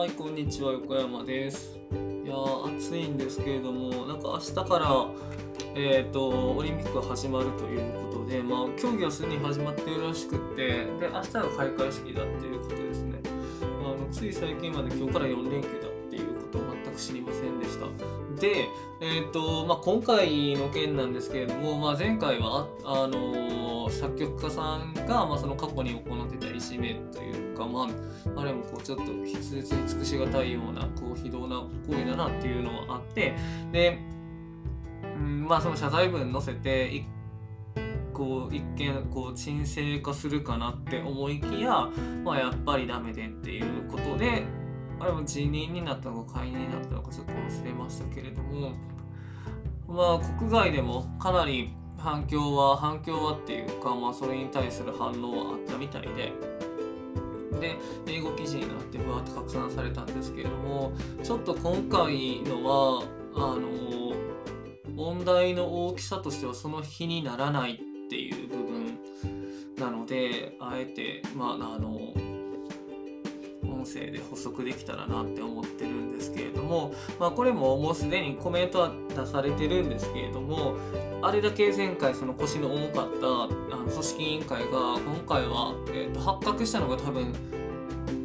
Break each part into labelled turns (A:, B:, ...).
A: はい、こんにちは、横山です。いやー、暑いんですけれども、なんか明日から、えー、とオリンピックが始まるということで、まあ、競技はすでに始まっているらしくって、で明日が開会式だっていうことですね。まあ、のつい最近まで今日から4連休だ知りませんでした。で、えーとまあ、今回の件なんですけれども、まあ、前回はあのー作曲家さんが、まあ、その過去に行ってたいじめというか、まあ、あれもこうちょっと筆舌に尽くしがたいようなこう非道な行為だなっていうのはあってで、うん、まあその謝罪文載せてこう一見こう沈静化するかなって思いきや、まあ、やっぱりダメでっていうことであれも辞任になったのか解任になったのかちょっと忘れましたけれどもまあ国外でもかなり反響は反響はっていうか、まあ、それに対する反応はあったみたいで。で英語記事になってふわっと拡散されたんですけれどもちょっと今回のはあの問題の大きさとしてはその比にならないっていう部分なのであえてまああの音声で補足できたらなって思ってるんですけれども、まあ、これももうすでにコメントは出されてるんですけれどもあれだけ前回その腰の重かったあの組織委員会が今回は、えー、と発覚したのが多分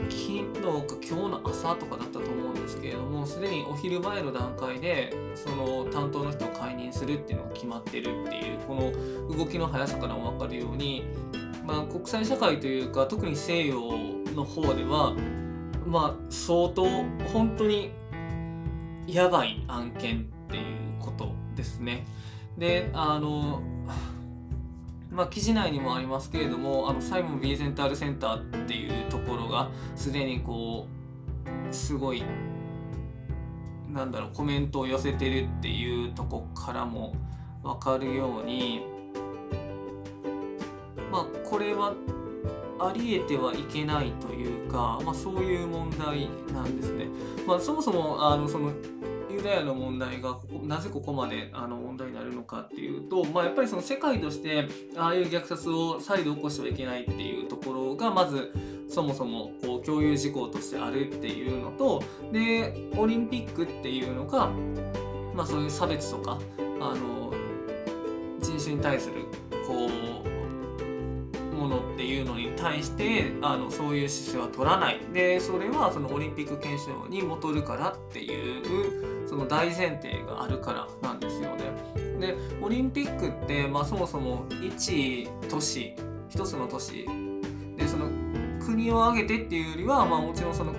A: 昨日か今日の朝とかだったと思うんですけれどもすでにお昼前の段階でその担当の人を解任するっていうのが決まってるっていうこの動きの速さからも分かるように、まあ、国際社会というか特に西洋の方ではまあ相当本当にやばい案件っていうことですね。であのまあ、記事内にもありますけれどもあのサイモン・ビーゼンタールセンターっていうところがすでにこうすごいなんだろうコメントを寄せてるっていうとこからも分かるようにまあこれはありえてはいけないというか、まあ、そういう問題なんですね。まあ、そもそもあのそのユダヤの問題がここなぜここまであの問題になるのかっていうと、まあ、やっぱりその世界としてああいう虐殺を再度起こしてはいけないっていうところがまずそもそもこう共有事項としてあるっていうのとでオリンピックっていうのが、まあ、そういう差別とかあの人種に対するこうものっていうのに対してあのそういう姿勢は取らないでそれはそのオリンピック憲章に基るからっていうその大前提があるからなんですよね。でオリンピックって、まあ、そもそも一都市一つの都市でその国を挙げてっていうよりは、まあ、もちろんその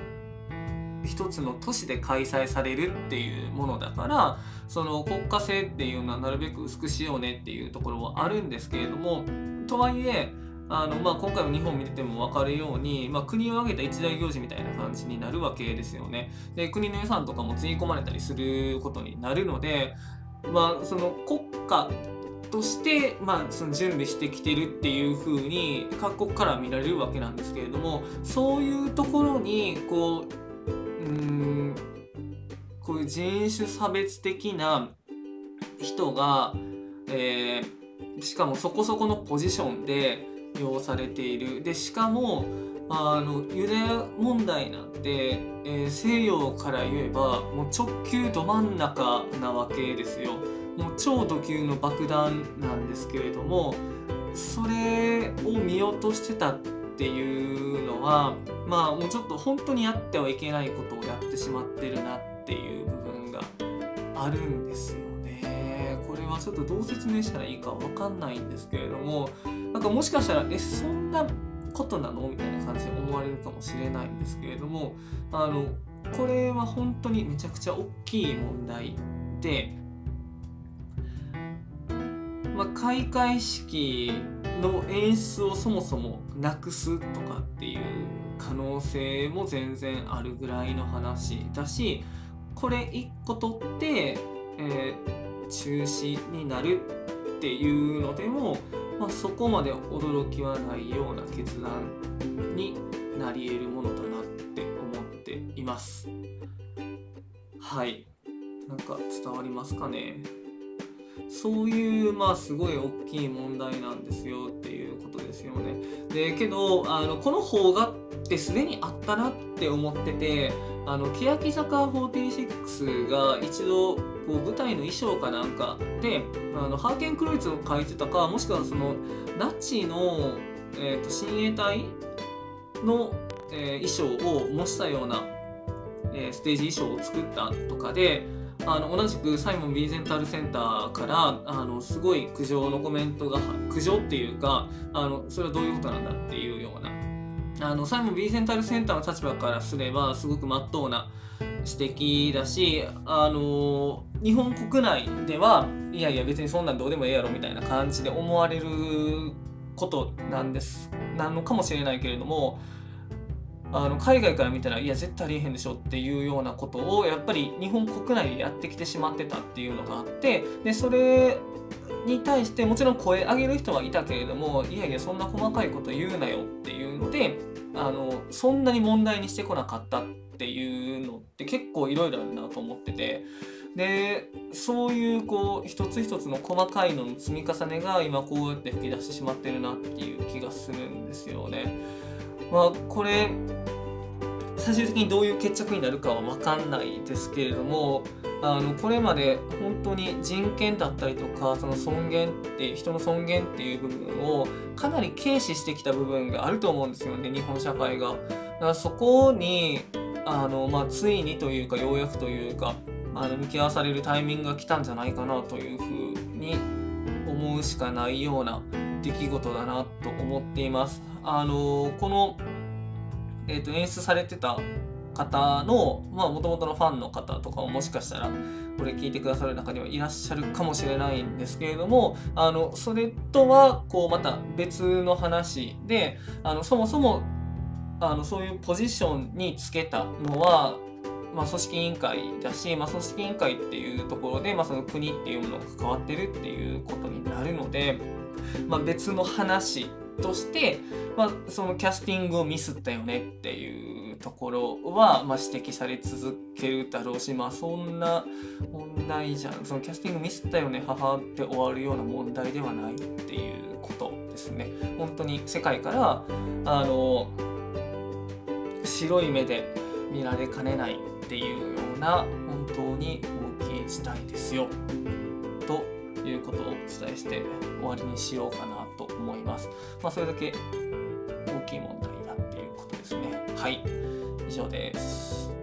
A: 一つの都市で開催されるっていうものだからその国家性っていうのはなるべく薄くしようねっていうところはあるんですけれどもとはいえあのまあ、今回の日本見てても分かるように、まあ、国を挙げた一大行事みたいな感じになるわけですよね。で国の予算とかもつぎ込まれたりすることになるので、まあ、その国家として、まあ、その準備してきてるっていう風に各国から見られるわけなんですけれどもそういうところにこううんこういう人種差別的な人が、えー、しかもそこそこのポジションで要されている。でしかもあのユダヤ問題なんて、えー、西洋から言えばもう直球ど真ん中なわけですよ。もう超ド級の爆弾なんですけれどもそれを見落としてたっていうのはまあもうちょっと本当にやってはいけないことをやってしまってるなっていう部分があるんですよ。はちょっとどう説明したらいいかわかんないんですけれどもなんかもしかしたらえそんなことなのみたいな感じで思われるかもしれないんですけれどもあのこれは本当にめちゃくちゃ大きい問題で、まあ、開会式の演出をそもそもなくすとかっていう可能性も全然あるぐらいの話だしこれ1個取って、えー、中止になるっていうのでもまあ、そこまで驚きはないような決断になり得るものだなって思っています。はい。なんか伝わりますかね？そういう、まあ、すごい大きい問題なんですよっていうことですよね。で、けど、あのこの方がってすでにあったなって思っててあの欅坂46が一度こう舞台の衣装かなんかであのハーケン・クロイツを書いてたかもしくはそのナチの、えーと、親衛隊の、えー、衣装を模したような、えー、ステージ衣装を作ったとかであの同じくサイモン・ビーゼンタルセンターからあのすごい苦情のコメントが苦情っていうかあのそれはどういうことなんだっていうような。あのサイモン・ビーゼンタルセンターの立場からすればすごく真っ当な指摘だしあの日本国内ではいやいや別にそんなんどうでもええやろみたいな感じで思われることなんですなのかもしれないけれどもあの海外から見たらいや絶対ありえへんでしょっていうようなことをやっぱり日本国内でやってきてしまってたっていうのがあってでそれに対してもちろん声上げる人はいたけれどもいやいやそんな細かいこと言うなよっていうのであのそんなに問題にしてこなかったっていうのって結構いろいろあるなと思っててでそういうこう一つ一つの細かいのの積み重ねが今こうやって吹き出してしまってるなっていう気がするんですよね。まあ、これ最終的にどういう決着になるかは分かんないですけれどもあのこれまで本当に人権だったりとかその尊厳って人の尊厳っていう部分をかなり軽視してきた部分があると思うんですよね日本社会が。だからそこにあの、まあ、ついにというかようやくというかあの向き合わされるタイミングが来たんじゃないかなというふうに思うしかないような出来事だなと思っています。あのこの、えーと、演出されてた方のもともとのファンの方とかももしかしたらこれ聞いてくださる中にはいらっしゃるかもしれないんですけれどもあのそれとはこうまた別の話であのそもそもあのそういうポジションにつけたのはまあ、組織委員会だし、まあ、組織委員会っていうところで、まあ、その国っていうものが関わってるっていうことになるので、まあ、別の話として、まあ、そのキャスティングをミスったよねっていうところは、まあ、指摘され続けるだろうし、まあ、そんな問題じゃんそのキャスティングミスったよね母って終わるような問題ではないっていうことですね。本当に世界からあの白い目で見られかねないっていうような本当に大きい事態ですよということをお伝えして終わりにしようかなと思います。まあ、それだけ大きい問題だっていうことですね。はい、以上です。